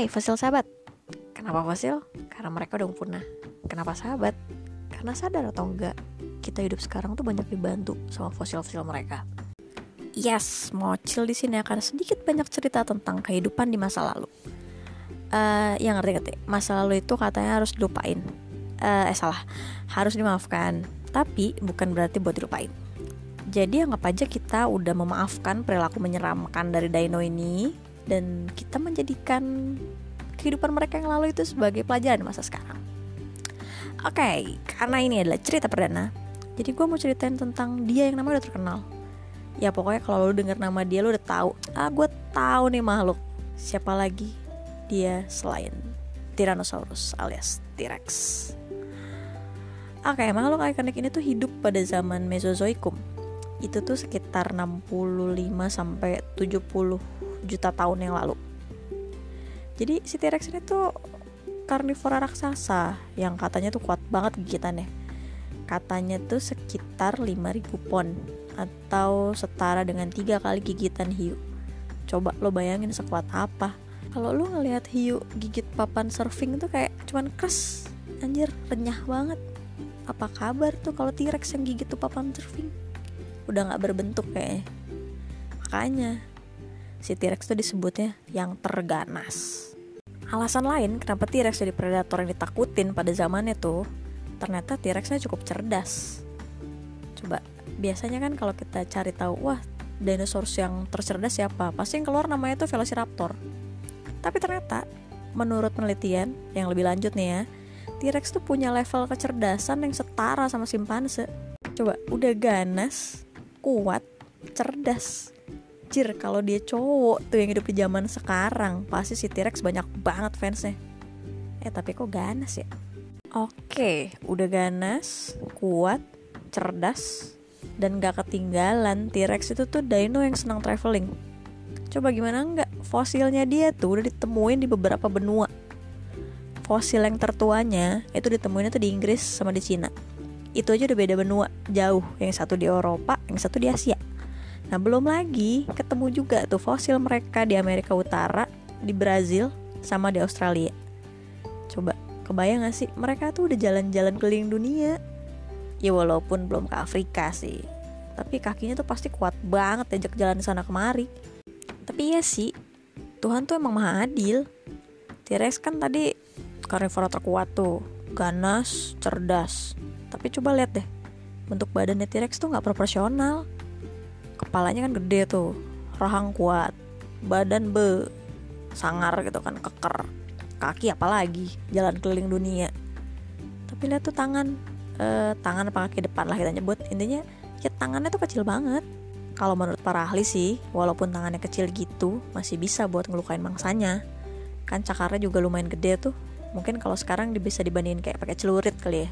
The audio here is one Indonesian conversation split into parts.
Hai fosil sahabat Kenapa fosil? Karena mereka udah punah Kenapa sahabat? Karena sadar atau enggak Kita hidup sekarang tuh banyak dibantu sama fosil-fosil mereka Yes, mau chill di sini akan sedikit banyak cerita tentang kehidupan di masa lalu. Uh, yang ngerti ngerti, masa lalu itu katanya harus dilupain. Uh, eh salah, harus dimaafkan. Tapi bukan berarti buat dilupain. Jadi anggap aja kita udah memaafkan perilaku menyeramkan dari Dino ini dan kita menjadikan kehidupan mereka yang lalu itu sebagai pelajaran masa sekarang. Oke, okay, karena ini adalah cerita perdana, jadi gue mau ceritain tentang dia yang namanya udah terkenal. Ya pokoknya kalau lu denger nama dia lu udah tahu. Ah gue tahu nih makhluk. Siapa lagi? Dia selain Tyrannosaurus alias T-Rex. Oke, okay, makhluk ikonik ini tuh hidup pada zaman Mesozoikum. Itu tuh sekitar 65 sampai 70 juta tahun yang lalu. Jadi si T-Rex ini tuh karnivora raksasa yang katanya tuh kuat banget gigitannya. Katanya tuh sekitar 5000 pon atau setara dengan tiga kali gigitan hiu. Coba lo bayangin sekuat apa. Kalau lo ngelihat hiu gigit papan surfing itu kayak cuman kes, anjir renyah banget. Apa kabar tuh kalau T-Rex yang gigit tuh papan surfing? Udah nggak berbentuk kayaknya. Makanya si T-Rex tuh disebutnya yang terganas. Alasan lain kenapa T-Rex jadi predator yang ditakutin pada zamannya tuh, ternyata T-Rexnya cukup cerdas. Coba biasanya kan kalau kita cari tahu wah dinosaurus yang tercerdas siapa pasti yang keluar namanya itu Velociraptor tapi ternyata menurut penelitian yang lebih lanjut nih ya T-Rex tuh punya level kecerdasan yang setara sama simpanse coba udah ganas kuat cerdas Jir kalau dia cowok tuh yang hidup di zaman sekarang pasti si T-Rex banyak banget fansnya. Eh tapi kok ganas ya? Oke, udah ganas, kuat, cerdas, dan gak ketinggalan. T-Rex itu tuh dino yang senang traveling. Coba gimana enggak fosilnya dia tuh udah ditemuin di beberapa benua. Fosil yang tertuanya itu ditemuin tuh di Inggris sama di Cina. Itu aja udah beda benua jauh. Yang satu di Eropa yang satu di Asia nah belum lagi ketemu juga tuh fosil mereka di Amerika Utara di Brazil sama di Australia. Coba kebayang gak sih? Mereka tuh udah jalan-jalan keliling dunia. Ya walaupun belum ke Afrika sih tapi kakinya tuh pasti kuat banget ajak jalan sana kemari. Tapi ya sih Tuhan tuh emang maha adil. T-Rex kan tadi karnivora terkuat tuh ganas cerdas. Tapi coba lihat deh bentuk badannya T-Rex tuh nggak proporsional kepalanya kan gede tuh rahang kuat badan be sangar gitu kan keker kaki apalagi jalan keliling dunia. Tapi lihat tuh tangan uh, tangan apa kaki depan lah kita nyebut. Intinya ya tangannya tuh kecil banget. Kalau menurut para ahli sih walaupun tangannya kecil gitu masih bisa buat ngelukain mangsanya. Kan cakarnya juga lumayan gede tuh. Mungkin kalau sekarang bisa dibandingin kayak pakai celurit kali ya.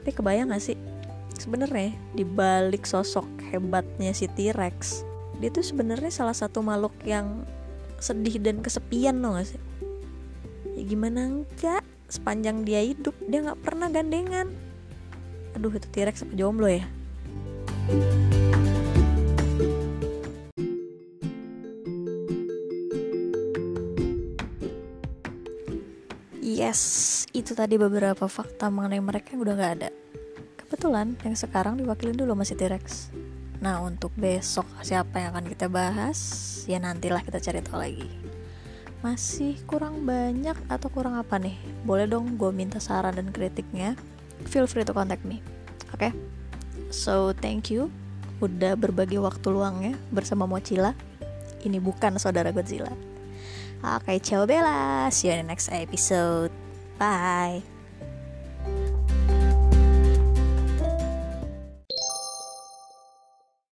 Tapi kebayang gak sih sebenarnya di balik sosok hebatnya si T-Rex dia tuh sebenarnya salah satu makhluk yang sedih dan kesepian loh gak sih? Ya gimana enggak? Sepanjang dia hidup dia nggak pernah gandengan. Aduh itu T-Rex apa jomblo ya? Yes, itu tadi beberapa fakta mengenai mereka yang udah gak ada. Kebetulan yang sekarang diwakilin dulu masih T-Rex. Nah untuk besok siapa yang akan kita bahas ya nantilah kita cari tahu lagi. Masih kurang banyak atau kurang apa nih? Boleh dong gue minta saran dan kritiknya feel free to contact me. Oke? Okay? So, thank you udah berbagi waktu luangnya bersama Mochila. Ini bukan saudara Godzilla. Oke, okay, ciao Bella. See you in the next episode. Bye.